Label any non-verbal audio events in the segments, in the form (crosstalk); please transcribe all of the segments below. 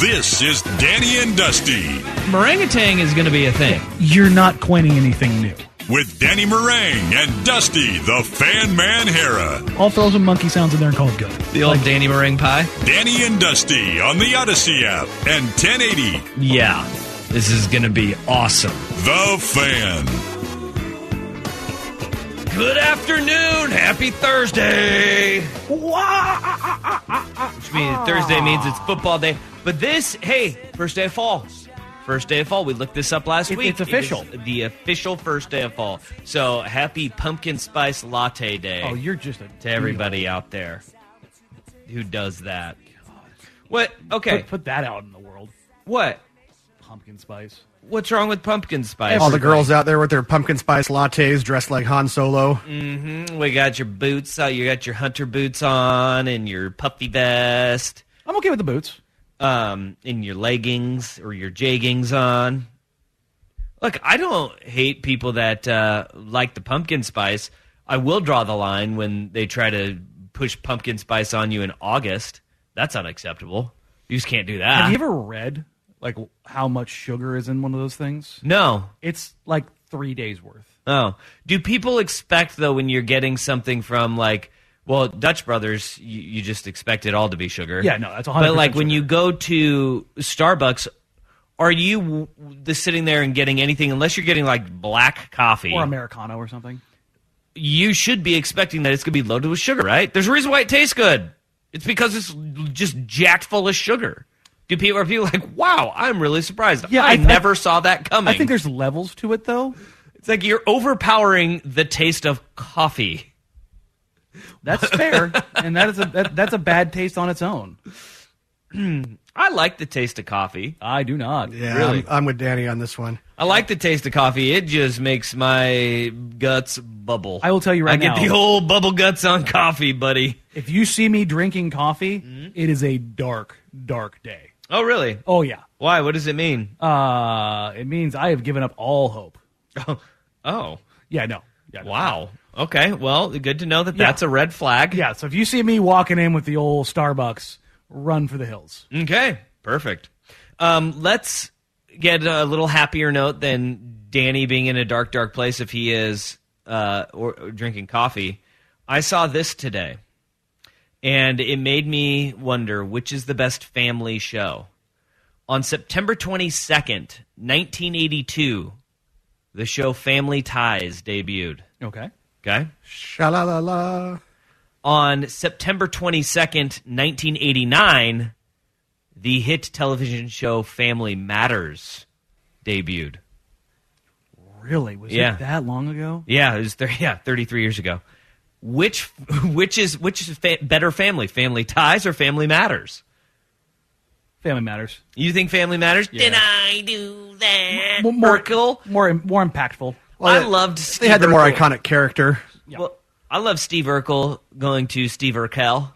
This is Danny and Dusty Meringatang is going to be a thing. You're not coining anything new. with Danny Marang and Dusty the Fan Man Harrah. I'll throw some monkey sounds in there and call it good. The old Danny meringue pie. Danny and Dusty on the Odyssey app and 1080 Yeah, this is going to be awesome. The Fan. Good afternoon. Happy Thursday. Which means Thursday means it's football day. But this, hey, first day of fall. First day of fall. We looked this up last It- week. it's official. It is the official first day of fall. So happy pumpkin spice latte day. Oh, you're just a to everybody out there who does that. What? Okay. Put, put that out in the world. What? Pumpkin spice. What's wrong with pumpkin spice? All the girls out there with their pumpkin spice lattes dressed like Han Solo. Mm-hmm. We got your boots. Uh, you got your hunter boots on and your puffy vest. I'm okay with the boots. Um, in your leggings or your jeggings on. Look, I don't hate people that uh, like the pumpkin spice. I will draw the line when they try to push pumpkin spice on you in August. That's unacceptable. You just can't do that. Have you ever read like how much sugar is in one of those things? no. It's like three days worth. Oh, do people expect though when you're getting something from like, well, Dutch Brothers, you, you just expect it all to be sugar. Yeah, no, that's 100% But like when sugar. you go to Starbucks, are you the sitting there and getting anything unless you're getting like black coffee? Or Americano or something. you should be expecting that it's going to be loaded with sugar, right? There's a reason why it tastes good. It's because it's just jacked full of sugar. Do people are people like, wow, I'm really surprised. Yeah, I, I- I- never saw that coming. I think there's levels to it though. it's like you're overpowering the taste of coffee. That's fair, and that is a that, that's a bad taste on its own. (clears throat) I like the taste of coffee. I do not. Yeah, Really? I'm, I'm with Danny on this one. I like the taste of coffee. It just makes my guts bubble. I will tell you right now. I get the old bubble guts on coffee, buddy. If you see me drinking coffee, Mm-hmm. it is a dark, dark day. Oh, really? Oh yeah. Why? What does it mean? Uh, it means I have given up all hope. Oh, (laughs) oh. Yeah, no. Yeah, no. wow. Okay. Well, good to know that Yeah. that's a red flag. Yeah, so if you see me walking in with the old Starbucks, run for the hills. Okay, perfect. Um, let's get a little happier note than Danny being in a dark, dark place if he is uh, or, or drinking coffee. I saw this today, and it made me wonder which is the best family show. On September 22nd, 1982, the show Family Ties debuted. Okay. Okay? Sha-la-la-la. On September 22nd, 1989, the hit television show Family Matters debuted. Really? Was Yeah. it that long ago? Yeah, it was thir- yeah, 33 years ago. Which (laughs) which is which is fa- better family? Family Ties or Family Matters? Family Matters. You think Family Matters? Did I do that? More, more, Urkel? more, more impactful. I loved Steve They had the more Urkel. iconic character. Well, I love Steve Urkel going to Steve Urkel.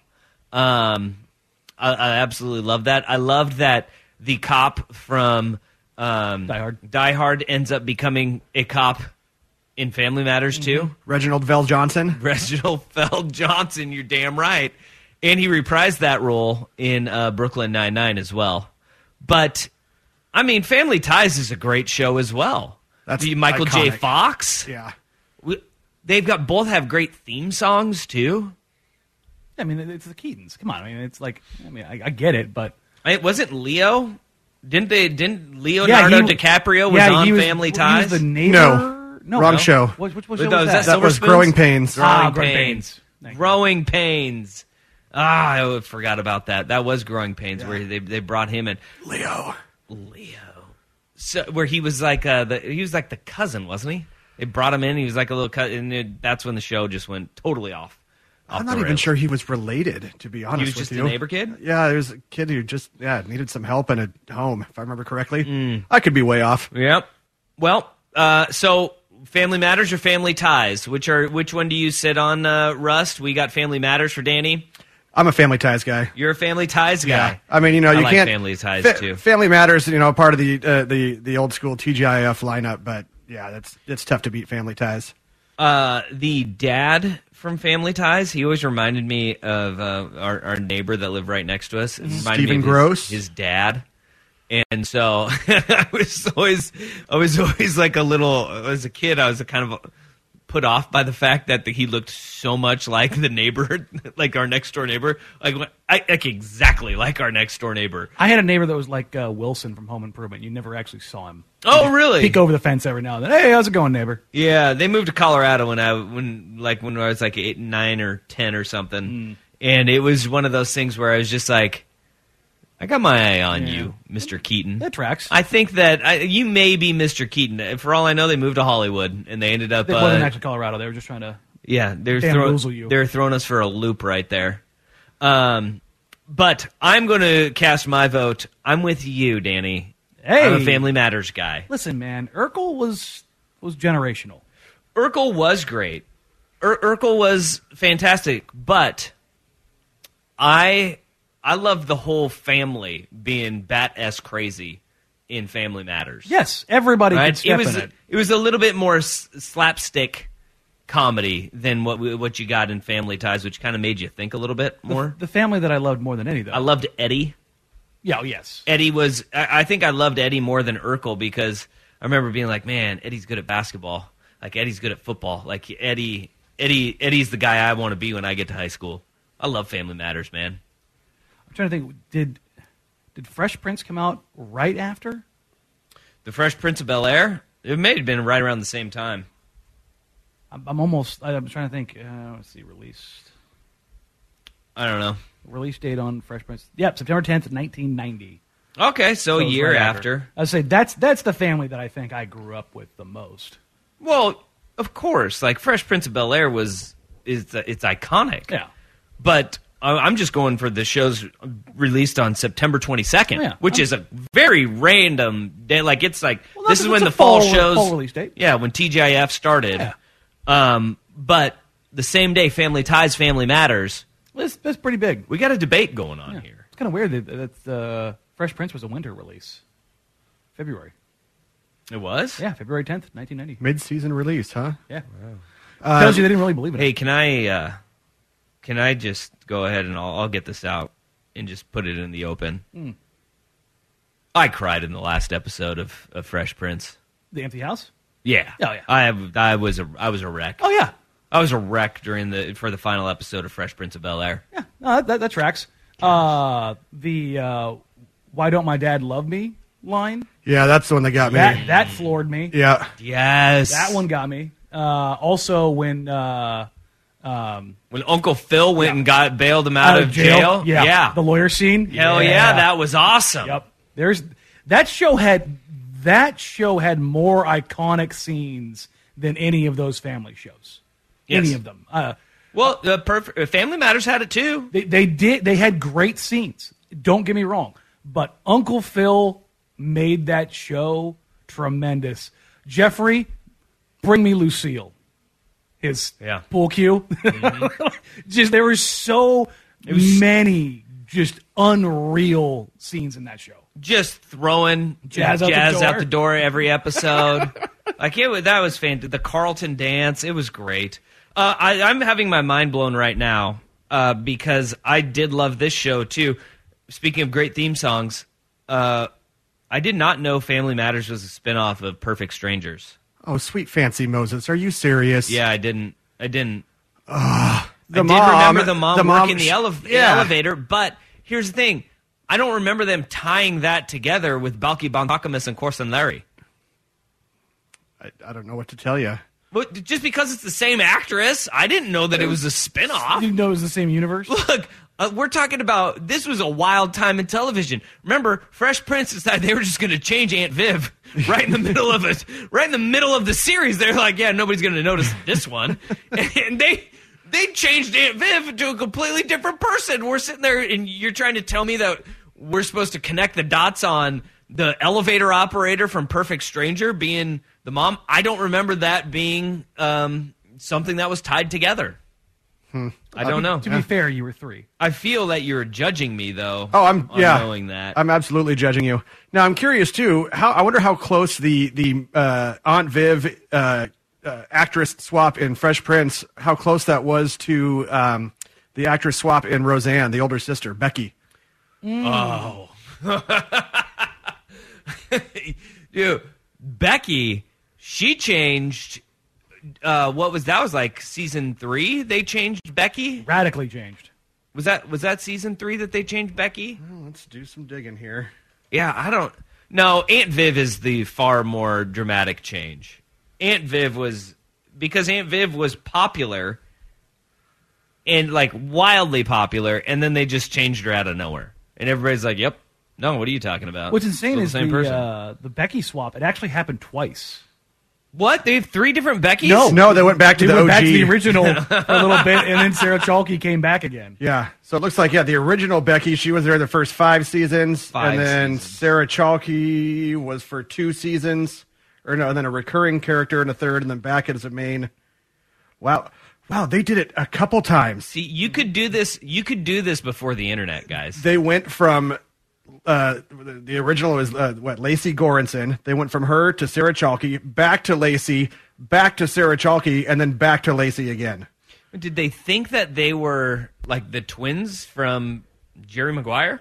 Um, I, I absolutely love that. I loved that the cop from um, Die Hard. Die Hard ends up becoming a cop in Family Matters too. Reginald VelJohnson. (laughs) Reginald Feld Johnson, you're damn right, and he reprised that role in uh, Brooklyn Nine Nine as well. But I mean, Family Ties is a great show as well. That's the Michael J. Fox. Yeah. We- They've got both have great theme songs too. I mean, it's the Keatons. Come on. I mean, it's like, I mean, I, I get it, but It wasn't Leo. Didn't they? Didn't Leonardo he- DiCaprio was yeah, on he was- Family he Ties? was the neighbor. No. no, Wrong no. show. What, which, which show no, was that? that That was Silver Growing Pains. Growing Ah, Pains. Pains. Thank you. Growing Pains. Ah, I forgot about that. That was Growing Pains where they they brought him in. Leo. Leo. So where he was like uh the he was like the cousin, wasn't he? It brought him in. He was like a little cousin, and it, that's when the show just went totally off. off I'm not even rails. sure he was related, to be honest He was with just a neighbor kid. Yeah, there was a kid who just yeah needed some help and a home, if I remember correctly. Mm. I could be way off. Yep. Well, uh, so Family Matters or Family Ties? Which are which one do you sit on, uh, Rust? We got Family Matters for Danny. I'm a Family Ties guy. You're a Family Ties guy. I mean, you know, I you like can't Family Ties fa- too. Family Matters, you know, part of the uh, the the old school TGIF lineup, but yeah, that's it's tough to beat Family Ties. Uh, the dad from Family Ties. He always reminded me of uh, our, our neighbor that lived right next to us. Stephen of his- Gross? his, dad. And so (laughs) I was always, I was always like a little. As a kid, I was a kind of put off by the fact that he looked so much like the neighbor, (laughs) like our next door neighbor, like I, like exactly like our next door neighbor. I had a neighbor that was like uh, Wilson from Home Improvement. You never actually saw him. Oh, really? Peek over the fence every now and then. Hey, how's it going, neighbor? Yeah, they moved to Colorado when I when like when I was like eight, nine, or ten or something, and it was one of those things where I was just like, I got my eye on Yeah. you, Mister Keaton. That tracks. I think that I, you may be Mister Keaton. For all I know, they moved to Hollywood and they ended up. It wasn't uh, actually Colorado. They were just trying to. yeah, they're Damn throwing you. they're throwing us for a loop right there. Um, but I'm going to cast my vote. I'm with you, Danny. Hey, I'm a Family Matters guy. Listen, man, Urkel was was generational. Urkel was great. Ur- Urkel was fantastic, but I I loved the whole family being bat s crazy in Family Matters. Yes, everybody right. could step it was in it. it was a little bit more s- slapstick comedy than what we, what you got in Family Ties, which kind of made you think a little bit more. The family that I loved more than any, though. I loved Eddie. yeah, oh, yes. Eddie was. I, I think I loved Eddie more than Urkel because I remember being like, "Man, Eddie's good at basketball. Like Eddie's good at football. Like Eddie, Eddie, Eddie's the guy I want to be when I get to high school." I love Family Matters, man. I'm trying to think. Did did Fresh Prince come out right after? The Fresh Prince of Bel Air. It may have been right around the same time. I'm, I'm almost. I'm trying to think. Uh, let's see. Released I don't know. release date on Fresh Prince. Yep, September 10th, 1990. Okay, so, So a year right after. I say that's that's the family that I think I grew up with the most. Well, of course, like Fresh Prince of Bel Air was is it's iconic. Yeah. but I'm just going for the shows released on September 22nd, Yeah. which is a very random day. Like it's like Well, this is when the fall, fall- shows. fall release date. Yeah, when TGIF started. Yeah. Um, but the same day, Family Ties, Family Matters. That's, that's pretty big. We got a debate going on here. It's kind of weird that, that uh, Fresh Prince was a winter release. February. It was. Yeah, February 10th, 1990. Mid-season release, huh? Yeah. Tells you they didn't really believe it. Hey, can I uh, can I just go ahead and I'll, I'll get this out and just put it in the open? Hmm. I cried in the last episode of, of Fresh Prince. The Empty House? Yeah. Oh, yeah. I have, I was a I was a wreck. Oh, yeah. I was a wreck during the for the final episode of Fresh Prince of Bel Air. Yeah, no, that, that, that tracks. Uh, the uh, "Why don't my dad love me?" line Yeah, that's the one that got me. that that floored me. yeah, Yes. That one got me. Uh, also, when uh, um, when Uncle Phil went and got bailed him out, of jail. yeah, yeah. the lawyer scene. Hell yeah. that was awesome. Yep. There's that show had that show had more iconic scenes than any of those family shows. Yes. Any of them. Uh, Well, the perfect uh, Family Matters had it too. They, they did. They had great scenes. Don't get me wrong, but Uncle Phil made that show tremendous. Jeffrey, bring me Lucille. His Yeah. pool cue. (laughs) just there were so many just unreal scenes in that show. Just throwing Jazz out the door. out the door every episode. (laughs) like it was, that was fantastic. The Carlton dance, it was great. Uh, I, I'm having my mind blown right now uh, because I did love this show too. Speaking of great theme songs, uh, I did not know Family Matters was a spinoff of Perfect Strangers. Oh, sweet fancy Moses, are you serious? Yeah, I didn't. I didn't. The I did mom- remember the mom the mom- working the, ele- the yeah. elevator, but here's the thing. I don't remember them tying that together with Balki Bartokomous and Cousin Larry. I, I don't know what to tell you. But just because it's the same actress, I didn't know that it was a spinoff. You know it was the same universe. (laughs) Look, uh, we're talking about this was a wild time in television. Remember, Fresh Prince decided they were just going to change Aunt Viv (laughs) right in the middle of it, right in the middle of the series. They're like, yeah, nobody's going to notice this one, (laughs) and they they changed Aunt Viv to a completely different person. We're sitting there, and you're trying to tell me that we're supposed to connect the dots on the elevator operator from Perfect Stranger being the mom. I don't remember that being um, something that was tied together. I don't know. To be fair, you were three. I feel that you're judging me though. Oh, I'm on yeah. knowing that. I'm absolutely judging you. Now I'm curious too. How I wonder how close the the uh, Aunt Viv uh, uh, actress swap in Fresh Prince, how close that was to um, the actress swap in Roseanne, the older sister Becky. Oh. (laughs) Dude, Becky, she changed. Uh, what was that? Was like season three? They changed Becky. Radically changed. Was that was that season three that they changed Becky? Let's do some digging here. Yeah, I don't. No, Aunt Viv is the far more dramatic change. Aunt Viv was because Aunt Viv was popular and like wildly popular, and then they just changed her out of nowhere, and everybody's like, "Yep, no, what are you talking about?" What's insane Still is the the person. uh, the Becky swap. It actually happened twice. What? They have three different Beckys? No. No, they went back to They the went OG. back to the original for (laughs) a little bit, and then Sarah Chalke came back again. Yeah, so it looks like yeah, the original Becky, she was there the first five seasons, Five and then seasons. Sarah Chalke was for two seasons, or no, and then a recurring character in a third, and then back as a main. Wow, wow, they did it a couple times. See, you could do this. You could do this before the internet, guys. They went from uh, the original was uh, what Lecy Goranson. They went from her to Sarah Chalke, back to Lecy, back to Sarah Chalke, and then back to Lecy again. Did they think that they were like the twins from Jerry Maguire,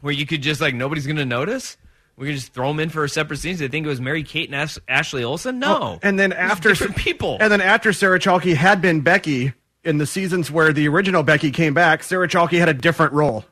where you could just like nobody's going to notice? We could just throw them in for a separate scenes. They think it was Mary Kate and Ash- Ashley Olsen. No, Oh, and then after different people, and then after Sarah Chalke had been Becky in the seasons where the original Becky came back, Sarah Chalke had a different role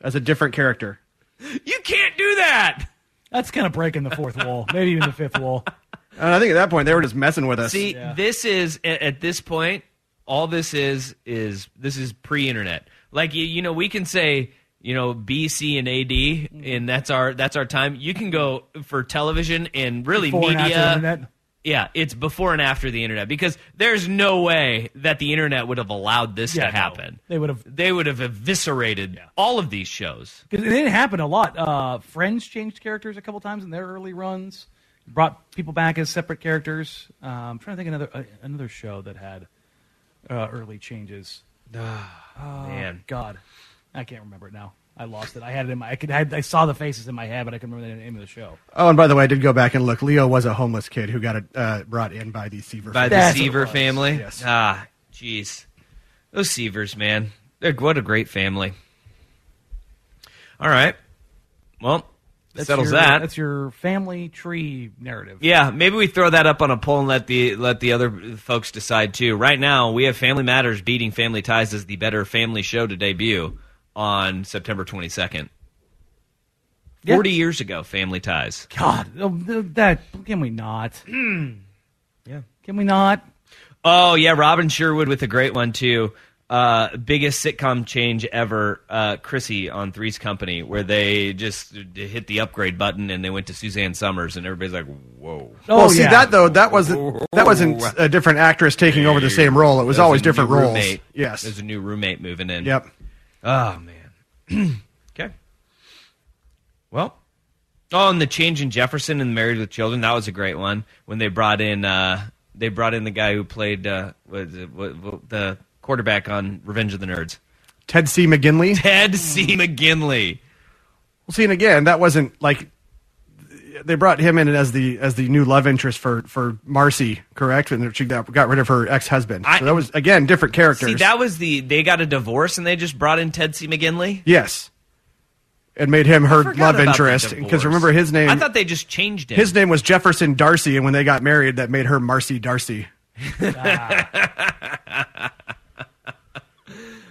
as a different character. You can't do that. That's kind of breaking the fourth wall, maybe even the fifth wall. (laughs) And I think at that point they were just messing with us. See, this is at, at this point, all this is is this is pre-internet. Like you, you know, we can say you know B, C, and A, D, mm. and that's our that's our time. You can go for television and really Before media. after the internet. Yeah, it's before and after the internet because there's no way that the internet would have allowed this Yeah, to no. happen. They would have They would have eviscerated all of these shows. because it didn't happen a lot. Uh, Friends changed characters a couple times in their early runs, brought people back as separate characters. Um, I'm trying to think another uh, another show that had uh, early changes. Man, God, I can't remember it now. I lost it. I had it in my. I could. I, I saw the faces in my head, but I couldn't remember the name of the show. Oh, and by the way, I did go back and look. Leo was a homeless kid who got uh, brought in by the Seaver. by the That's Seaver family. Yes. Ah, jeez, those Seavers, man, they're what a great family. All right, well, that settles your, that. That's your family tree narrative. Yeah, maybe we throw that up on a poll and let the let the other folks decide too. Right now, we have Family Matters beating Family Ties as the better family show to debut on September 22nd. Yeah. 40 years ago, Family Ties. God, oh, that can we not? (clears throat) Yeah. Can we not? Oh, yeah, Robin Sherwood with a great one too. Uh, biggest sitcom change ever, uh, Chrissy on Three's Company, where they just hit the upgrade button and they went to Suzanne Somers, and everybody's like, "Whoa!" Oh, well, see yeah. that though that wasn't that wasn't a different actress taking over the same role. It was There's always different roles. roommate. Yes. there's a new roommate moving in. Yep. Oh man. (clears throat) okay. Well. Oh, and the change in Jefferson and Married with Children that was a great one when they brought in uh, they brought in the guy who played uh, was it, what, what, the quarterback on Revenge of the Nerds, Ted C. McGinley. Ted C. McGinley. Well, see, and again, that wasn't like they brought him in as the as the new love interest for for Marcy, correct? And she got, got rid of her ex husband. So that was again different characters. See, that was the they got a divorce and they just brought in Ted C. McGinley. yes, and made him her love interest because remember his name. I thought they just changed him. his name was Jefferson Darcy, and when they got married, that made her Marcy Darcy. (laughs)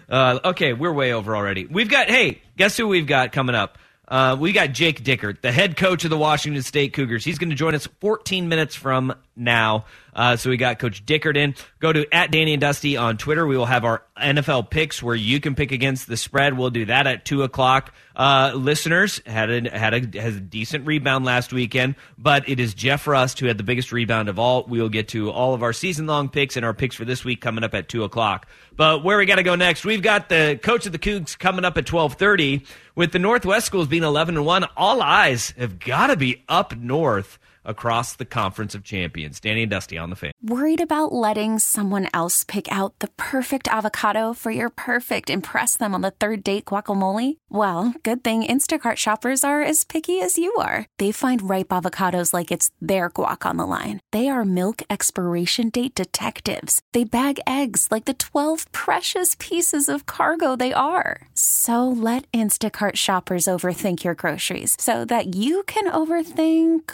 Uh, okay, we're way over already. We've got, hey, guess who we've got coming up? Uh, we got Jake Dickert, the head coach of the Washington State Cougars. He's going to join us 14 minutes from now. Uh, so we got Coach Dickert in. Go to at Danny and Dusty on Twitter. We will have our NFL picks where you can pick against the spread. We'll do that at two o'clock. Uh, listeners had a, had a has a decent rebound last weekend, but it is Jeff Rust who had the biggest rebound of all. We will get to all of our season long picks and our picks for this week coming up at two o'clock. But where we got to go next? We've got the coach of the Cougs coming up at twelve thirty. With the Northwest schools being eleven and one, all eyes have got to be up north across the Conference of Champions. Danny and Dusty on the fan. Worried about letting someone else pick out the perfect avocado for your perfect impress them on the third date guacamole? Well, good thing Instacart shoppers are as picky as you are. They find ripe avocados like it's their guac on the line. They are milk expiration date detectives. They bag eggs like the 12 precious pieces of cargo they are. So let Instacart shoppers overthink your groceries so that you can overthink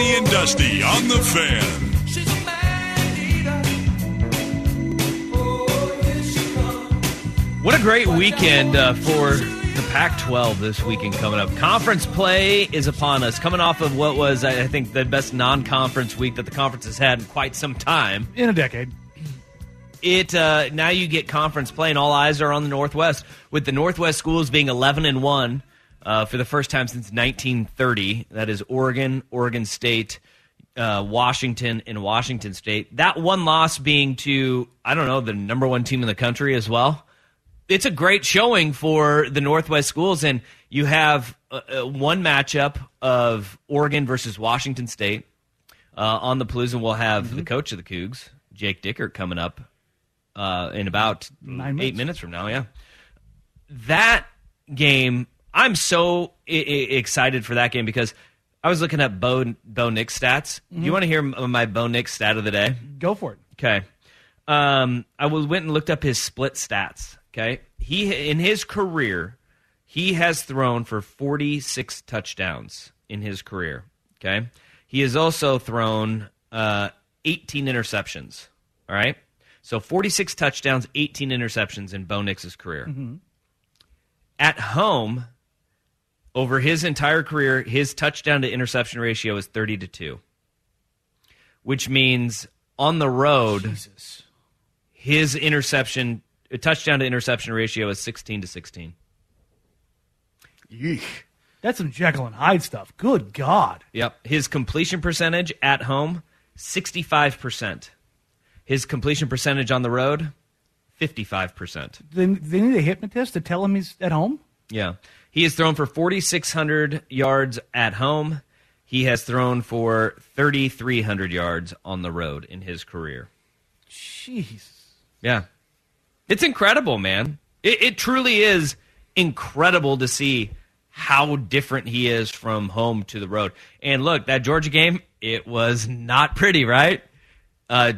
Danny and Dusty on the fan. What a great weekend uh, for the Pac 12 this weekend coming up. Conference play is upon us, coming off of what was, I think, the best non conference week that the conference has had in quite some time. In a decade. It uh, now you get conference play, and all eyes are on the Northwest, with the Northwest schools being 11 and 1 uh, for the first time since 1930. That is Oregon, Oregon State, uh, Washington, and Washington State. That one loss being to, I don't know, the number one team in the country as well it's a great showing for the Northwest schools, and you have uh, uh, one matchup of Oregon versus Washington State uh, on the Palouse. We'll have mm-hmm. the coach of the Cougs, Jake Dickert, coming up uh, in about Nine eight minutes. minutes from now. Yeah, that game, I'm so I- I- excited for that game because I was looking at Bo Bo Nix stats. Do you Mhm. want to hear my Bo Nix stat of the day? Go for it. Okay. Um, I was, went and looked up his split stats. Okay. He in his career, he has thrown for 46 touchdowns in his career. Okay. He has also thrown uh, 18 interceptions. All right. So 46 touchdowns, 18 interceptions in Bo Nix's career. Mm-hmm. At home, over his entire career, his touchdown to interception ratio is 30 to 2, which means on the road, his interception, uh, touchdown to interception ratio is 16 to 16. Yeesh. That's some Jekyll and Hyde stuff. Good God. Yep. His completion percentage at home, 65%. His completion percentage on the road, 55%. They, they need a hypnotist to tell him he's at home? Yeah. He has thrown for 4,600 yards at home. He has thrown for 3,300 yards on the road in his career. Jeez. Yeah. It's incredible, man. It, it truly is incredible to see how different he is from home to the road. And look, that Georgia game, it was not pretty, right? Uh,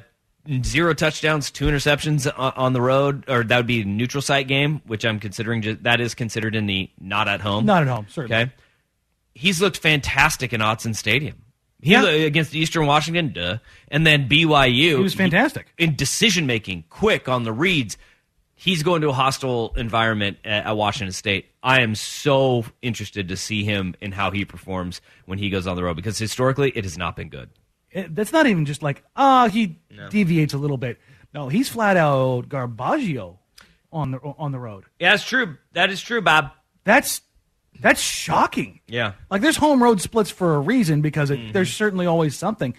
zero touchdowns, two interceptions on, the road, or that would be a neutral site game, which I'm considering ju- that is considered in the not at home. Not at home, certainly. Okay. He's looked fantastic in Autzen Stadium. He Yeah. against Eastern Washington, duh. And then BYU. He was fantastic. in decision making, quick on the reads. He's going to a hostile environment at, at Washington State. I am so interested to see him and how he performs when he goes on the road because historically it has not been good. It- that's not even just like, ah, he deviates a little bit. No, he's flat out Garbaggio on the on the road. Yeah, that's true. That is true, Bob. That's that's shocking. Yeah. Like there's home road splits for a reason because it, Mm-hmm. there's certainly always something.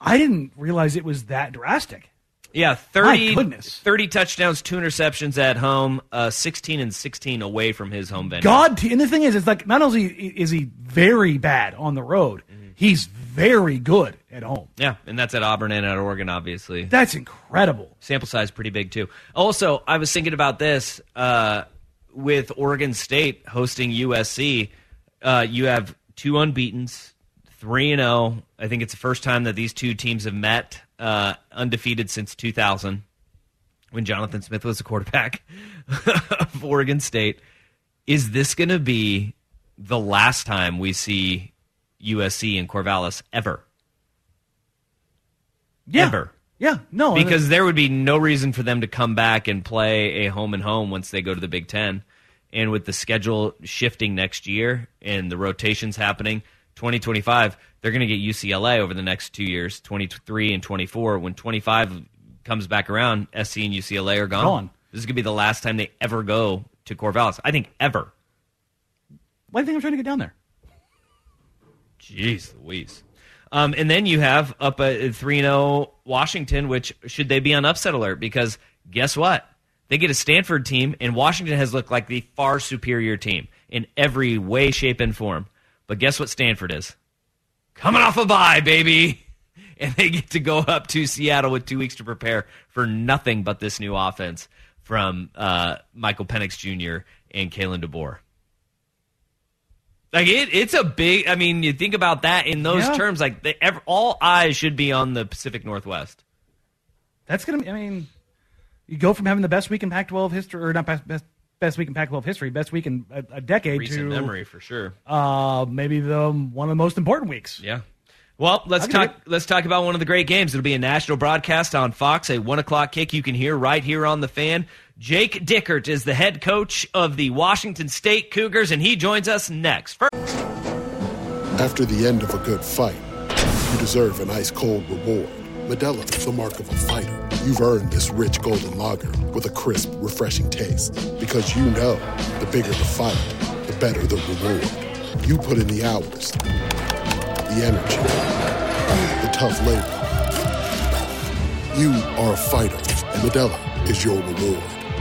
I didn't realize it was that drastic. Yeah, 30, goodness. 30 touchdowns, two interceptions at home, uh, 16 and 16 away from his home venue. God, and the thing is, it's like not only is he very bad on the road, Mm-hmm. he's very good at home. Yeah, and that's at Auburn and at Oregon, obviously. That's incredible. Sample size pretty big too. Also, I was thinking about this uh, with Oregon State hosting USC. Uh, you have two unbeaten's, three and zero. I think it's the first time that these two teams have met, uh, undefeated since 2000, when Jonathan Smith was the quarterback (laughs) of Oregon State. Is this going to be the last time we see USC and Corvallis ever? Yeah. Ever? Yeah, no, because there would be no reason for them to come back and play a home and home once they go to the Big Ten. And with the schedule shifting next year and the rotations happening, 2025, they're going to get UCLA over the next two years, 23 and 24. When 25 comes back around, SC and UCLA are gone. Gone. This is going to be the last time they ever go to Corvallis. I think ever. why do you think I'm trying to get down there? Jeez Louise. Um, and then you have up at 3 0 Washington, which should they be on upset alert? Because guess what? They get a Stanford team, and Washington has looked like the far superior team in every way, shape, and form. But guess what Stanford is? Coming off a bye, baby. (laughs) And they get to go up to Seattle with two weeks to prepare for nothing but this new offense from uh, Michael Penix Jr. and Kalen DeBoer. Like it, it's a big. I mean, you think about that in those Yeah. terms. Like the, all eyes should be on the Pacific Northwest. That's gonna. be I mean, you go from having the best week in Pac-12 history, or not best best, best week in Pac-12 history, best week in a, a decade Recent to memory for sure. Uh, maybe the one of the most important weeks. Yeah. Well, let's talk. Let's talk about one of the great games. It'll be a national broadcast on Fox, a one o'clock kick. You can hear right here on the fan. Jake Dickert is the head coach of the Washington State Cougars, and he joins us next. First, After the end of a good fight, you deserve an ice cold reward. Modelo is the mark of a fighter. You've earned this rich golden lager with a crisp, refreshing taste. Because you know the bigger the fight, the better the reward. You put in the hours, the energy, the tough labor. You are a fighter, and Modelo is your reward.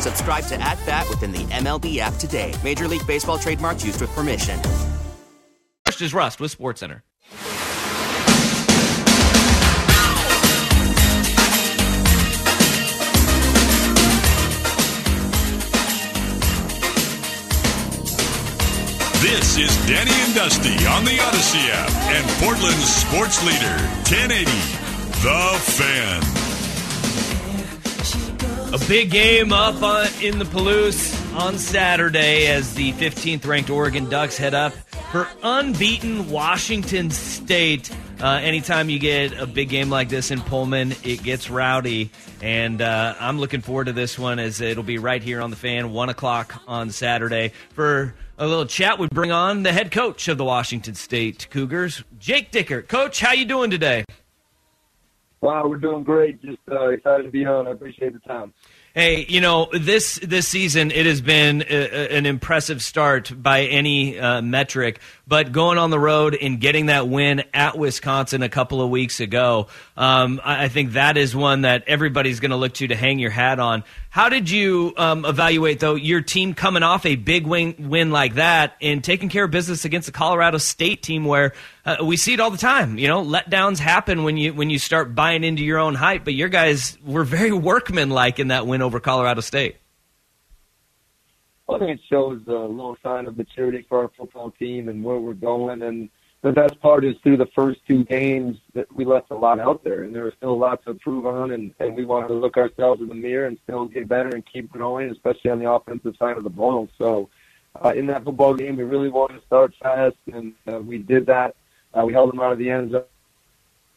Subscribe to At Bat within the MLB app today. Major League Baseball trademarks used with permission. first is Rust with Sports Center. This is Danny and Dusty on the Odyssey app and Portland's sports leader, 1080, The Fan. A big game up on, in the Palouse on Saturday as the 15th ranked Oregon Ducks head up for unbeaten Washington State. Uh, anytime you get a big game like this in Pullman, it gets rowdy. And uh, I'm looking forward to this one as it'll be right here on the fan, 1 o'clock on Saturday. For a little chat, we bring on the head coach of the Washington State Cougars, Jake Dickert. Coach, how you doing today? Wow, we're doing great. Just uh, excited to be on. I appreciate the time. Hey, you know this this season it has been a, a, an impressive start by any uh, metric, but going on the road and getting that win at Wisconsin a couple of weeks ago, um, I, I, think that is one that everybody's going to look to to hang your hat on. How did you um, evaluate though your team coming off a big win win like that and taking care of business against the Colorado State team, where uh, we see it all the time? You know, letdowns happen when you when you start buying into your own hype, but your guys were very workmanlike in that win over Colorado State? I think it shows a little sign of maturity for our football team and where we're going. And the best part is through the first two games that we left a lot out there, and there was still a lot to improve on. And, and we wanted to look ourselves in the mirror and still get better and keep growing, especially on the offensive side of the ball. So uh, in that football game, we really wanted to start fast, and uh, we did that. Uh, we held them out of the end zone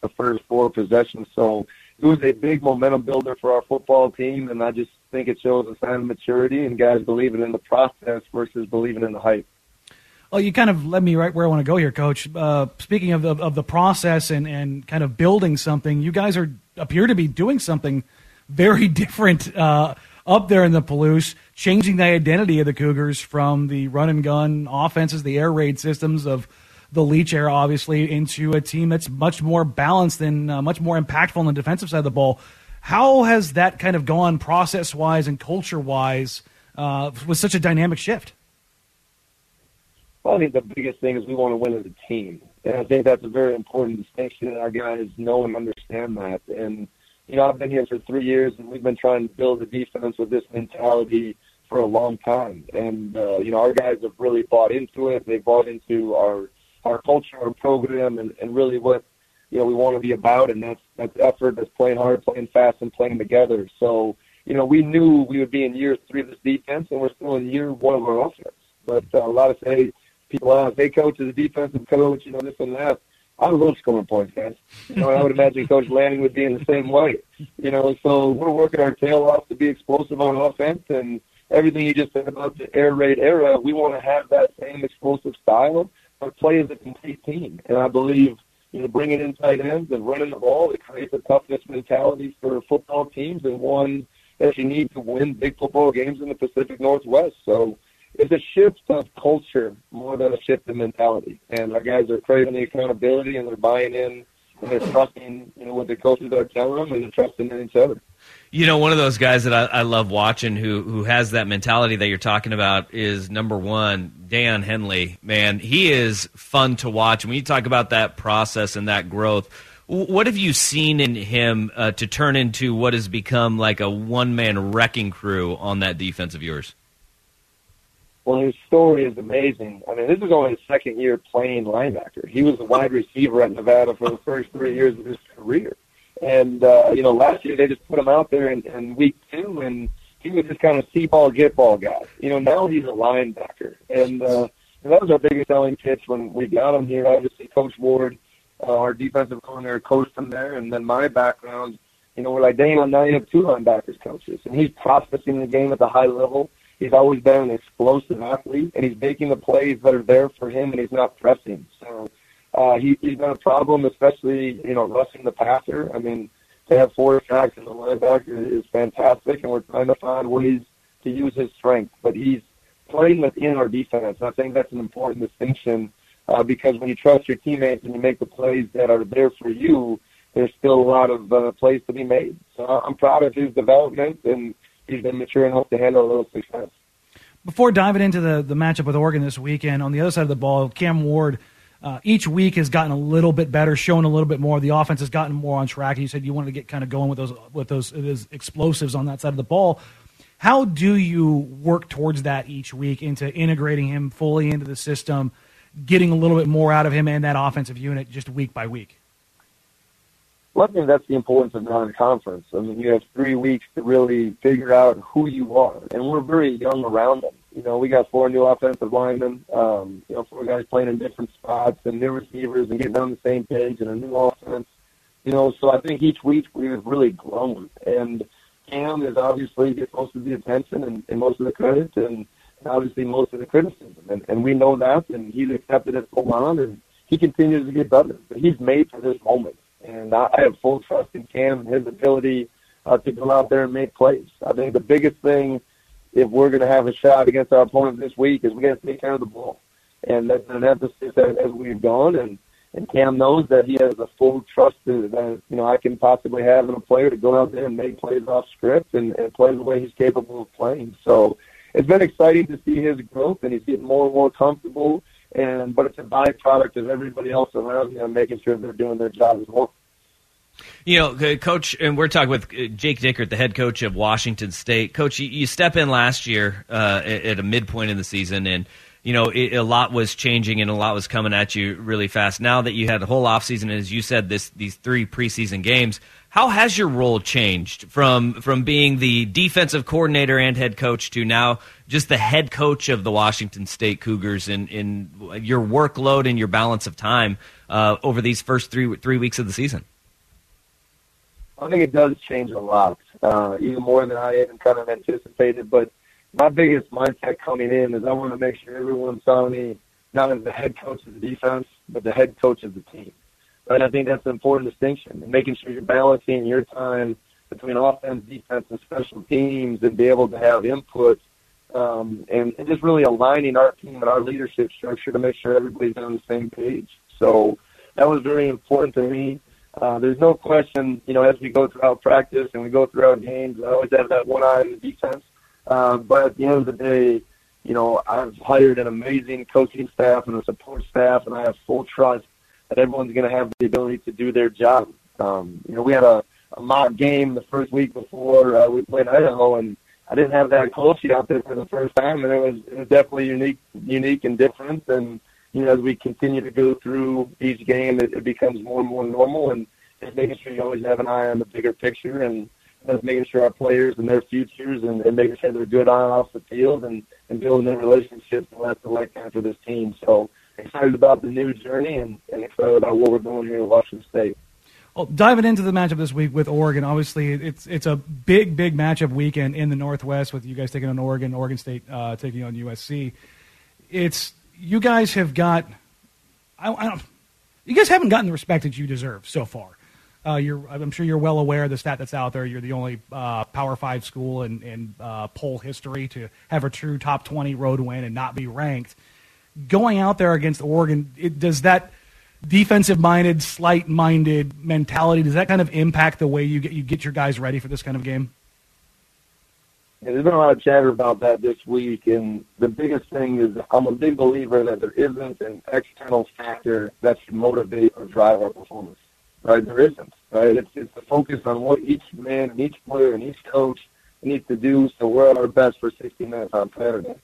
the first four possessions. So it was a big momentum builder for our football team, and I just think it shows a sign of maturity and guys believing in the process versus believing in the hype. Well, you kind of led me right where I want to go here, Coach. Uh, speaking of, of, of the process and, and kind of building something, you guys are appear to be doing something very (laughs) different uh, up there in the Palouse, changing the identity of the Cougars from the run and gun offenses, the air raid systems of – the Leach era, obviously, into a team that's much more balanced and uh, much more impactful on the defensive side of the ball. How has that kind of gone process wise and culture wise uh, with such a dynamic shift? Well, I think the biggest thing is we want to win as a team. And I think that's a very important distinction, and our guys know and understand that. And, you know, I've been here for three years, and we've been trying to build a defense with this mentality for a long time. And, uh, you know, our guys have really bought into it. They've bought into our our culture, our program, and, and really what you know we want to be about, and that's that's effort, that's playing hard, playing fast, and playing together. So you know we knew we would be in year three of this defense, and we're still in year one of our offense. But uh, a lot of say people ask, "Hey, coach, is a defensive coach, you know this and that." I love scoring points, guys. You know, I would imagine Coach Lanning would be in the same way. You know, so we're working our tail off to be explosive on offense, and everything you just said about the air raid era, we want to have that same explosive style but play as a complete team. And I believe, you know, bringing in tight ends and running the ball, it creates a toughness mentality for football teams and one that you need to win big football games in the Pacific Northwest. So it's a shift of culture more than a shift in mentality. And our guys are craving the accountability and they're buying in and they're trusting, you know, what the coaches are telling them and they're trusting in each other. You know, one of those guys that I, I, love watching who who has that mentality that you're talking about is number one, Daiyan Henley. Man, he is fun to watch. When you talk about that process and that growth, what have you seen in him uh, to turn into what has become like a one man wrecking crew on that defense of yours? Well, his story is amazing. I mean, this is only his second year playing linebacker. He was a wide receiver at Nevada for the first three years of his career. And uh, you know, last year they just put him out there in, in week two, and he was just kind of see ball, get ball guy. You know, now he's a linebacker, and, uh, and that was our biggest selling pitch when we got him here. Obviously, Coach Ward, uh, our defensive coordinator, coached him there, and then my background, you know, we're like, dang, now you have two linebackers coaches, and he's processing the game at the high level. He's always been an explosive athlete, and he's making the plays that are there for him, and he's not pressing. So uh, he, he's been a problem, especially you know rushing the passer. I mean, to have four sacks in the linebacker is fantastic, and we're trying to find ways to use his strength. But he's playing within our defense. I think that's an important distinction uh, because when you trust your teammates and you make the plays that are there for you, there's still a lot of uh, plays to be made. So I'm proud of his development, and he's been mature enough to handle a little success. Before diving into the, the matchup with Oregon this weekend, on the other side of the ball, Cam Ward – uh, each week has gotten a little bit better, showing a little bit more. The offense has gotten more on track. You said you wanted to get kind of going with those with those, those explosives on that side of the ball. How do you work towards that each week into integrating him fully into the system, getting a little bit more out of him and that offensive unit just week by week? Well, I think that's the importance of non-conference. I mean, you have three weeks to really figure out who you are, and we're very young around them. You know, we got four new offensive linemen. Um, you know, four guys playing in different spots and new receivers and getting on the same page and a new offense. You know, so I think each week we've really grown. And Cam is obviously gets most of the attention and, and most of the credit, and obviously most of the criticism. And, and we know that, and he's accepted it full on, and he continues to get better. But he's made for this moment, And I, have full trust in Cam and his ability uh, to go out there and make plays. I think the biggest thing if we're going to have a shot against our opponent this week is we got to take care of the ball. And that's an emphasis as, we've gone. And, and Cam knows that he has a full trust that, you know, I can possibly have in a player to go out there and make plays off script and, and play the way he's capable of playing. So it's been exciting to see his growth and he's getting more and more comfortable. And, but it's a byproduct of everybody else around him making sure they're doing their job as well. You know, Coach, and we're talking with uh, Jake Dickert, the head coach of Washington State. Coach, you, you step in last year uh, at a midpoint in the season, and you know it, a lot was changing and a lot was coming at you really fast. Now that you had a whole offseason, as you said, this these three preseason games, how has your role changed from from being the defensive coordinator and head coach to now just the head coach of the Washington State Cougars in, in your workload and your balance of time uh, over these first three three weeks of the season? I think it does change a lot, uh, even more than I even kind of anticipated. But my biggest mindset coming in is I want to make sure everyone's on me not as the head coach of the defense, but the head coach of the team. Right? I think that's an important distinction, and making sure you're balancing your time between offense, defense, and special teams, and be able to have input, um, and, and just really aligning our team and our leadership structure to make sure everybody's on the same page. So that was very important to me. Uh, there's no question, you know, as we go throughout practice and we go throughout games, I always have that one eye on the defense. Uh, but at the end of the day, you know, I've hired an amazing coaching staff and a support staff, and I have full trust that everyone's going to have the ability to do their job. Um, you know, we had a, a mock game the first week before uh, we played Idaho, and I didn't have that coach out there for the first time, and it was, it was definitely unique, unique and different. And you know, as we continue to go through each game, it, it becomes more and more normal, and just making sure you always have an eye on the bigger picture, and just making sure our players and their futures, and, and making sure they're good on and off the field, and and building their relationships and that's the lifetime for this team. So excited about the new journey, and, and excited about what we're doing here at Washington State. Well, diving into the matchup this week with Oregon, obviously it's it's a big, big matchup weekend in the Northwest with you guys taking on Oregon, Oregon State uh, taking on USC. It's you guys have got. I, I, don't. You guys haven't gotten the respect that you deserve so far. Uh, I'm sure you're well aware of the stat that's out there. You're the only uh, Power Five school in, in uh, poll history to have a true top 20 road win and not be ranked. Going out there against Oregon, it, does that defensive-minded, slight-minded mentality does that kind of impact the way you get you get your guys ready for this kind of game? Yeah, there's been a lot of chatter about that this week, and the biggest thing is I'm a big believer that there isn't an external factor that should motivate or drive our performance. Right? There isn't. Right? It's it's the focus on what each man and each player and each coach needs to do so we're at our best for 60 minutes on Saturday.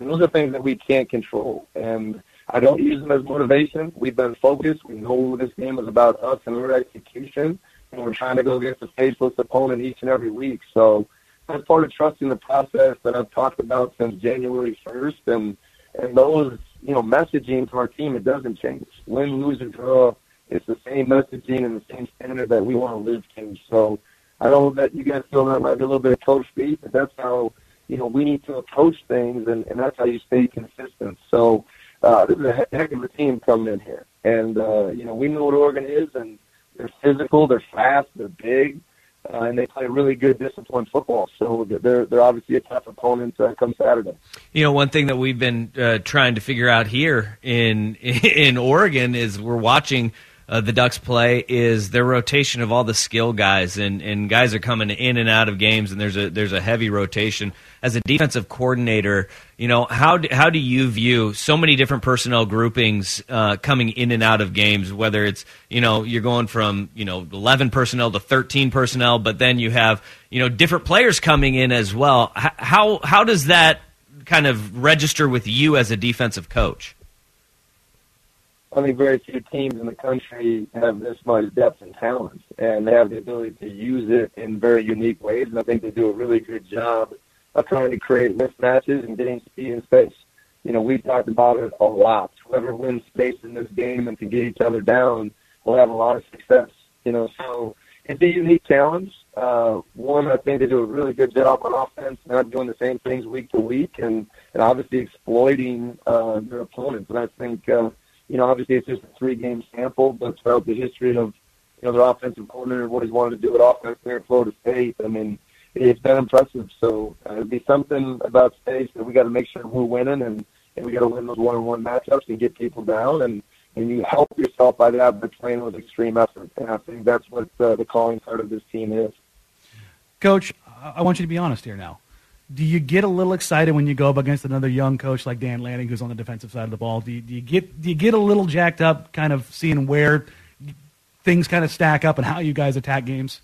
And those are things that we can't control. And I don't use them as motivation. We've been focused. We know this game is about us and our execution, and we're trying to go against a faceless opponent each and every week. So that's part of trusting the process that I've talked about since January 1st, and and those you know messaging to our team it doesn't change. Win, lose, or draw, it's the same messaging and the same standard that we want to live to. So I don't know that you guys feel that might be a little bit of coach speak, but that's how you know we need to approach things, and, and that's how you stay consistent. So uh, this is a heck of a team coming in here, and uh, you know we know what Oregon is, and they're physical, they're fast, they're big uh, and they play really good disciplined football. So they're they're obviously a tough opponent uh, come Saturday. You know, one thing that we've been uh, trying to figure out here in (laughs) in Oregon is we're watching. Uh, the Ducks play is their rotation of all the skill guys, and, and guys are coming in and out of games, and there's a there's a heavy rotation as a defensive coordinator, you know how do, how do you view so many different personnel groupings uh, coming in and out of games? Whether it's you know you're going from you know 11 personnel to 13 personnel, but then you have you know different players coming in as well. How how does that kind of register with you as a defensive coach? Think very few teams in the country have this much depth and talent, and they have the ability to use it in very unique ways. And I think they do a really good job of trying to create mismatches and getting speed and space. You know, we've talked about it a lot. Whoever wins space in this game and can get each other down will have a lot of success. You know, so it's a unique challenge. Uh, one, I think they do a really good job on offense, not doing the same things week to week, and and obviously exploiting uh, their opponents. And I think, uh, you know, obviously it's just a three-game sample, but throughout the history of you know, their offensive coordinator, what he's wanted to do at offense there at Florida State. I mean, it's been impressive. So uh, it'd be something about State that we got to make sure we're winning, and, and we got to win those one-on-one matchups and get people down, and and you help yourself by that by playing with extreme effort. And I think that's what uh, the calling card of this team is. Coach, I want you to be honest here now. Do you get a little excited when you go up against another young coach like Dan Lanning, who's on the defensive side of the ball? Do you, do you get do you get a little jacked up, kind of seeing where things kind of stack up and how you guys attack games?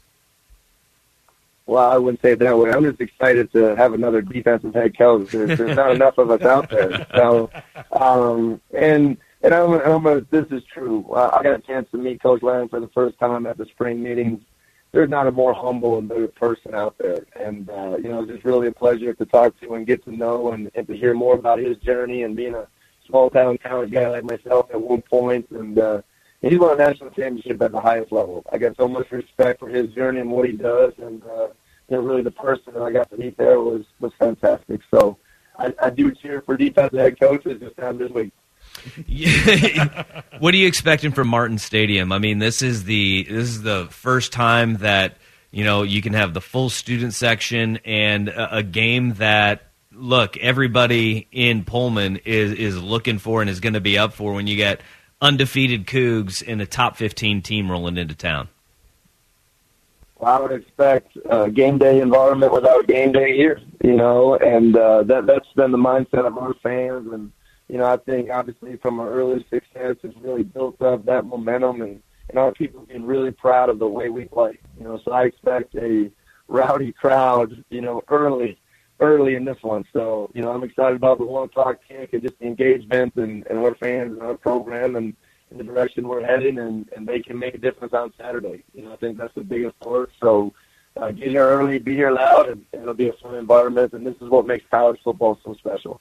Well, I wouldn't say it that way. I'm just excited to have another defensive head coach. There's, there's not (laughs) enough of us out there. So, um, and and I'm, I'm a, this is true. I got a chance to meet Coach Lanning for the first time at the spring meetings. There's not a more humble and better person out there, and uh, you know, it's just really a pleasure to talk to and get to know and, and to hear more about his journey and being a small town talent guy like myself at one point. and uh, he's won a national championship at the highest level. I got so much respect for his journey and what he does, and uh, you know, really the person that I got to meet there was was fantastic. So I, I do cheer for defensive head coaches this time this week. (laughs) what are you expecting from Martin Stadium? I mean, this is the this is the first time that you know you can have the full student section and a, a game that look everybody in Pullman is is looking for and is going to be up for when you get undefeated Cougs in a top 15 team rolling into town? Well, I would expect a game day environment without game day here, you know, and uh, that that's been the mindset of our fans. And you know, I think obviously from our early success, it's really built up that momentum, and and our people being really proud of the way we play. You know, so I expect a rowdy crowd, you know, early early in this one. So, you know, I'm excited about the one o'clock kick and just the engagement and, and our fans and our program and, and the direction we're heading and, and they can make a difference on Saturday. You know, I think that's the biggest part. So uh, get here early, be here loud, and, and it'll be a fun environment. And this is what makes college football so special.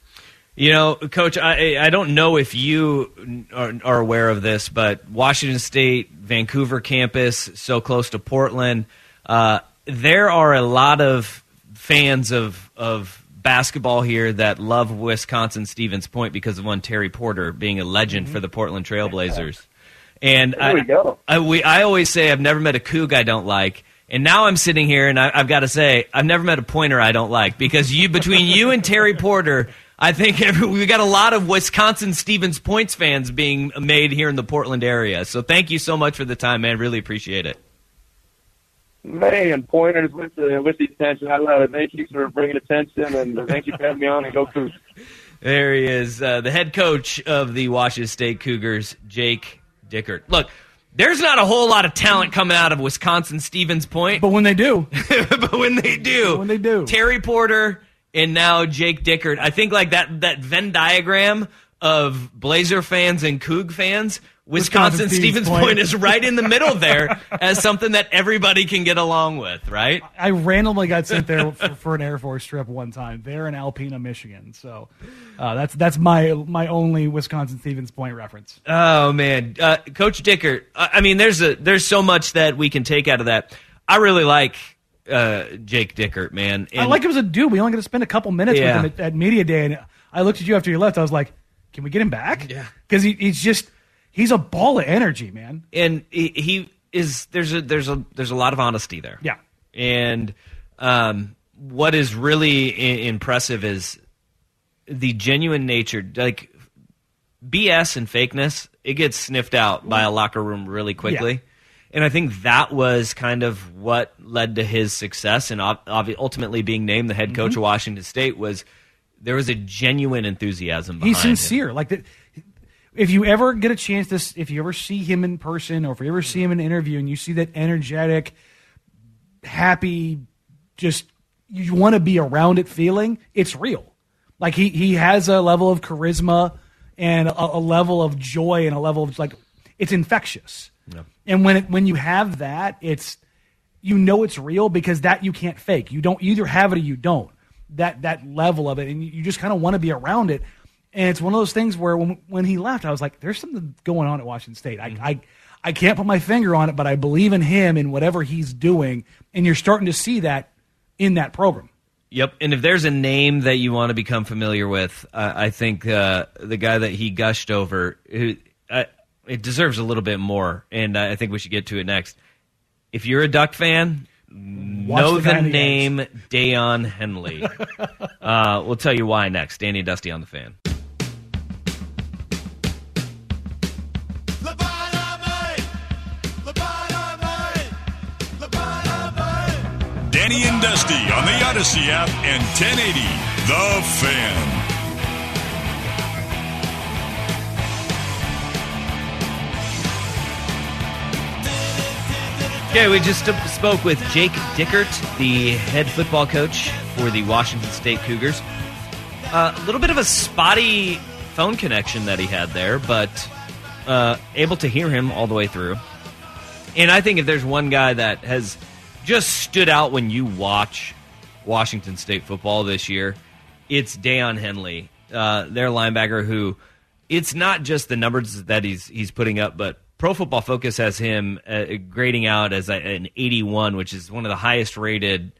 You know, Coach, I I don't know if you are, are aware of this, but Washington State, Vancouver campus, so close to Portland, uh, there are a lot of fans of of basketball here that love Wisconsin Stevens Point because of one Terry Porter being a legend Mm-hmm. for the Portland Trailblazers. And There we I, go. I, we, I always say I've never met a Coug I don't like. And now I'm sitting here and I, I've got to say I've never met a pointer I don't like because you between you and Terry Porter, I think (laughs) every, we got a lot of Wisconsin Stevens Points fans being made here in the Portland area. So thank you so much for the time, man. Really appreciate it. Man, pointers with the with the attention. I love it. Thank you for bringing attention, and thank you for having me on. And go Cougs. There he is, uh, the head coach of the Washington State Cougars, Jake Dickert. Look, there's not a whole lot of talent coming out of Wisconsin Stevens Point, but when they do, (laughs) but when they do, when they do, Terry Porter and now Jake Dickert. I think like that that Venn diagram of Blazer fans and Coug fans. Wisconsin, Wisconsin Stevens Point. Point is right in the middle there (laughs) as something that everybody can get along with, right? I randomly got sent there for, for an Air Force trip one time. They're in Alpena, Michigan. So uh, that's that's my my only Wisconsin Stevens Point reference. Oh man, uh, Coach Dickert. I I mean, there's a there's so much that we can take out of that. I really like uh, Jake Dickert, man. I like him as a dude. We only got to spend a couple minutes Yeah. with him at, at media day, and I looked at you after you left. I was like, "Can we get him back?" Yeah, because he, he's just he's a ball of energy, man. and he, he is there's a there's a there's a lot of honesty there. Yeah. and um, what is really I- impressive is the genuine nature. Like BS and fakeness, it gets sniffed out by a locker room really quickly. Yeah. And I think that was kind of what led to his success and ultimately being named the head coach Mhm. of Washington State was there was a genuine enthusiasm behind He's sincere. Like the, if you ever get a chance to, if you ever see him in person, or if you ever see him in an interview, and you see that energetic, happy, just you want to be around it feeling, it's real. Like he he has a level of charisma and a, a level of joy and a level of like it's infectious. And when it, when you have that, it's you know it's real because that you can't fake. You don't you either have it or you don't. That that level of it, and you, just kind of want to be around it. And it's one of those things where when when he left, I was like, "There's something going on at Washington State." I I, I can't put my finger on it, but I believe in him and whatever he's doing. And you're starting to see that in that program. Yep, and if there's a name that you want to become familiar with, uh, I think uh, the guy that he gushed over, who I, it deserves a little bit more, and uh, I think we should get to it next. If you're a Duck fan, know the the, guy in the name Daiyan Henley. (laughs) uh, we'll tell you why next. Danny and Dusty on the fan. Danny and Dusty on the Odyssey app and 1080 The Fan. Okay, we just spoke with Jake Dickert, the head football coach for the Washington State Cougars. A little bit of a spotty phone connection that he had there, but uh, able to hear him all the way through. And I think if there's one guy that has just stood out when you watch Washington State football this year, it's Daiyan Henley, uh, their linebacker, who it's not just the numbers that he's he's putting up, but Pro Football Focus has him uh, grading out as a, an 81, which is one of the highest rated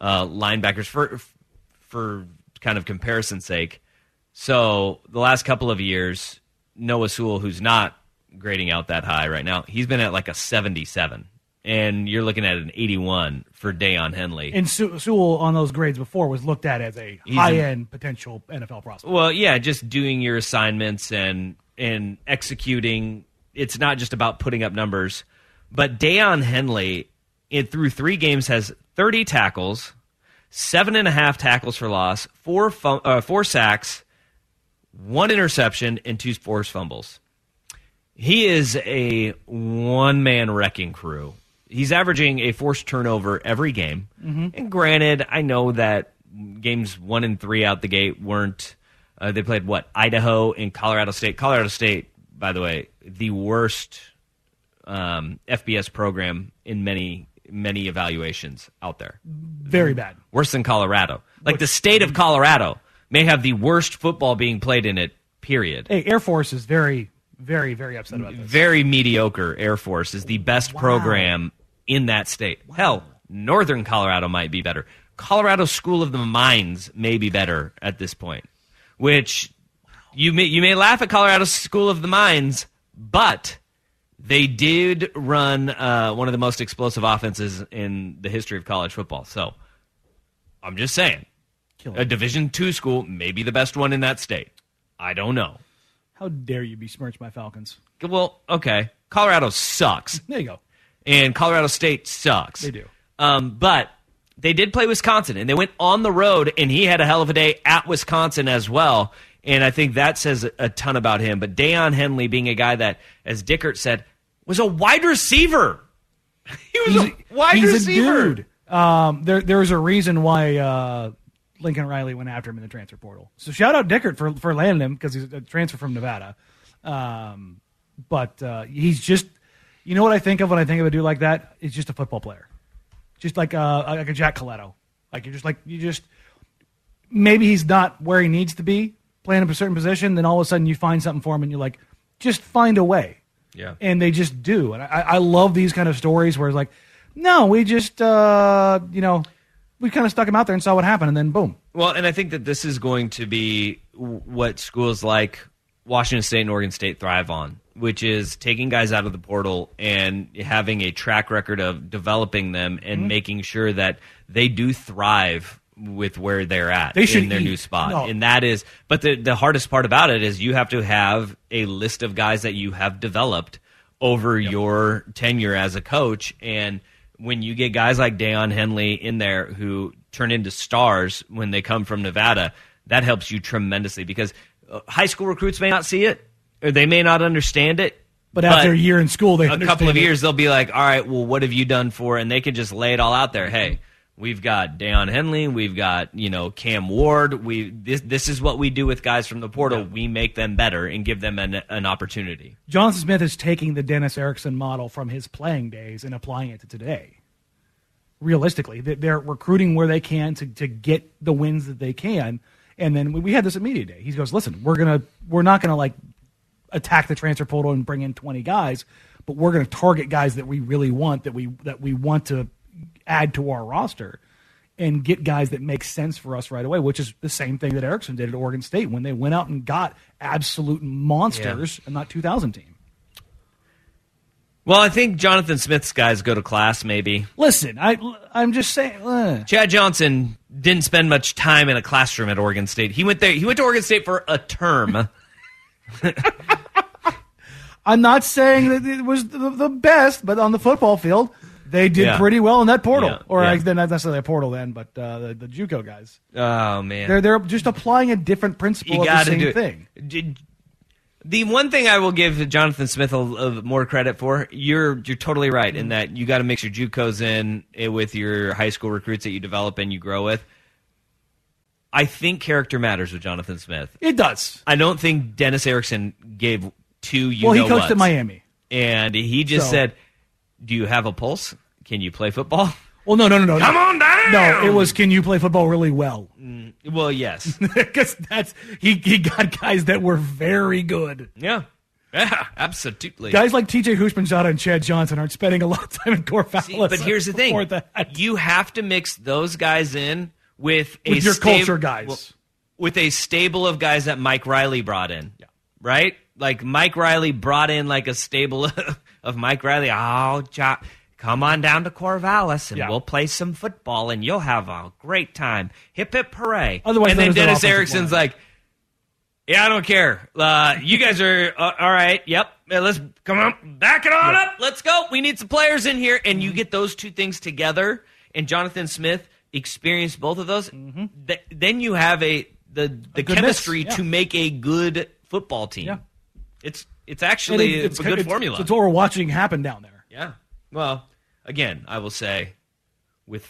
uh, linebackers for for kind of comparison's sake. So the last couple of years, Noah Sewell, who's not grading out that high right now, he's been at like a 77, and you're looking at an 81 for Daiyan Henley. And Su- Sewell on those grades before was looked at as a He's high end potential NFL prospect. Well, yeah, just doing your assignments and and executing. It's not just about putting up numbers, but Daiyan Henley, in through three games, has 30 tackles, seven and a half tackles for loss, four uh, four sacks, one interception, and two forced fumbles. He is a one man wrecking crew. He's averaging a forced turnover every game. Mhm. And granted, I know that games one and three out the gate weren't. Uh, they played what Idaho and Colorado State. Colorado State, by the way, the worst um, FBS program in many many evaluations out there. Very bad. Worse than Colorado. Like the state of Colorado may have the worst football being played in it. Period. Hey, Air Force is very, very, very upset about this. Very mediocre Air Force is the best program in that state. Hell, Northern Colorado might be better. Colorado School of the Mines may be better at this point. Which you may you may laugh at Colorado School of the Mines, but they did run uh, one of the most explosive offenses in the history of college football. So I'm just saying, a Division two school may be the best one in that state. I don't know. How dare you besmirch my Falcons? Well, okay. Colorado sucks. (laughs) There you go. And Colorado State sucks. They do. Um, but they did play Wisconsin, and they went on the road, and he had a hell of a day at Wisconsin as well. And I think that says a ton about him. But Daiyan Henley being a guy that, as Dickert said, was a wide receiver. (laughs) he was a wide He's receiver. a dude. Um, there, there's a reason why uh, Lincoln Riley went after him in the transfer portal. So shout out Dickert for for landing him because he's a transfer from Nevada. Um, but uh, he's just, you know what I think of when I think of a dude like that? He's just a football player, just like a like a Jack Colletto. Like you're just like you just maybe he's not where he needs to be playing up a certain position. Then all of a sudden you find something for him and you're like, just find a way Yeah. and they just do. And I, I love these kind of stories where it's like, no, we just, uh, you know, we kind of stuck him out there and saw what happened, and then boom. Well, and I think that this is going to be what schools like Washington State and Oregon State thrive on, which is taking guys out of the portal and having a track record of developing them and Mhm. making sure that they do thrive with where they're at They should in their eat. new spot. No. And that is, but the, the hardest part about it is you have to have a list of guys that you have developed over your tenure as a coach. And when you get guys like Daiyan Henley in there who turn into stars when they come from Nevada, that helps you tremendously because uh, high school recruits may not see it or they may not understand it. But after a year in school, they a couple of it. years they'll be like, all right, well, what have you done for? And they can just lay it all out there. Hey, we've got Daiyan Henley, we've got you know Cam Ward. We this this is what we do with guys from the portal. We make them better and give them an, an opportunity. Jonathan Smith is taking the Dennis Erickson model from his playing days and applying it to today. Realistically, They- they're recruiting where they can to, to get the wins that they can. And then we- had this at media day. He goes, "Listen, we're gonna we're not gonna like attack the transfer portal and bring in 20 guys, but we're going to target guys that we really want that we that we want to add to our roster and get guys that make sense for us right away, which is the same thing that Erickson did at Oregon State when they went out and got absolute monsters in that 2000 team. Well, I think Jonathan Smith's guys go to class, maybe. Listen, I I'm just saying. Uh, Chad Johnson didn't spend much time in a classroom at Oregon State. He went there. He went to Oregon State for a term. (laughs) (laughs) I'm not saying that it was the, the best, but on the football field, they did Yeah. pretty well in that portal. Yeah, Or yeah. I, not necessarily a portal then, but uh, the, the JUCO guys. oh man, They're they're just applying a different principle you of the same thing. Did- The one thing I will give Jonathan Smith a, a more credit for, you're you're totally right in that you got to mix your JUCOs in eh, with your high school recruits that you develop and you grow with. I think character matters with Jonathan Smith. It does. I don't think Dennis Erickson gave two you well, he coached whats. at Miami. and he just So- said, "Do you have a pulse? Can you play football?" (laughs) Well, no, no, no, no. Come on down! No, it was can you play football really well? Mm, well, yes. (laughs) Because that's he he got guys that were very good. Yeah. Yeah, absolutely. Guys like T.J. Houshmandzadeh and Chad Johnson aren't spending a lot of time in Corvallis. See, but (laughs) here's the thing: that. you have to mix those guys in with a With your sta- culture guys. well, with a stable of guys that Mike Riley brought in. Yeah. Right? Like Mike Riley brought in like a stable of Mike Riley. Oh, jo- come on down to Corvallis and Yeah. we'll play some football and you'll have a great time. Hip hip hooray! Otherwise and then Dennis Erickson's like. Yeah, I don't care. Uh, you guys are uh, all right. Yep. Uh, let's come on, back it on up. Let's go. We need some players in here, and you get those two things together. And Jonathan Smith experienced both of those. Th- then you have a the the good chemistry yeah. to make a good football team. Yeah. It's it's actually it- a good it's, formula. It's what we're watching happen down there. Yeah. Well, again, I will say with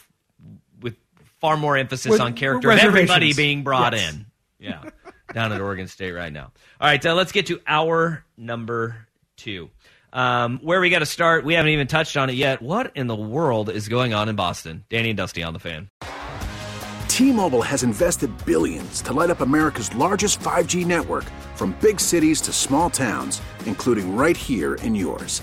with far more emphasis With on character of everybody being brought Yes. in. Yeah. (laughs) Down at Oregon State right now. All right, uh, let's get to our number 2. Um, where we got to start, we haven't even touched on it yet. What in the world is going on in Boston? Danny and Dusty on the fan. T-Mobile has invested billions to light up America's largest 5G network from big cities to small towns, including right here in yours.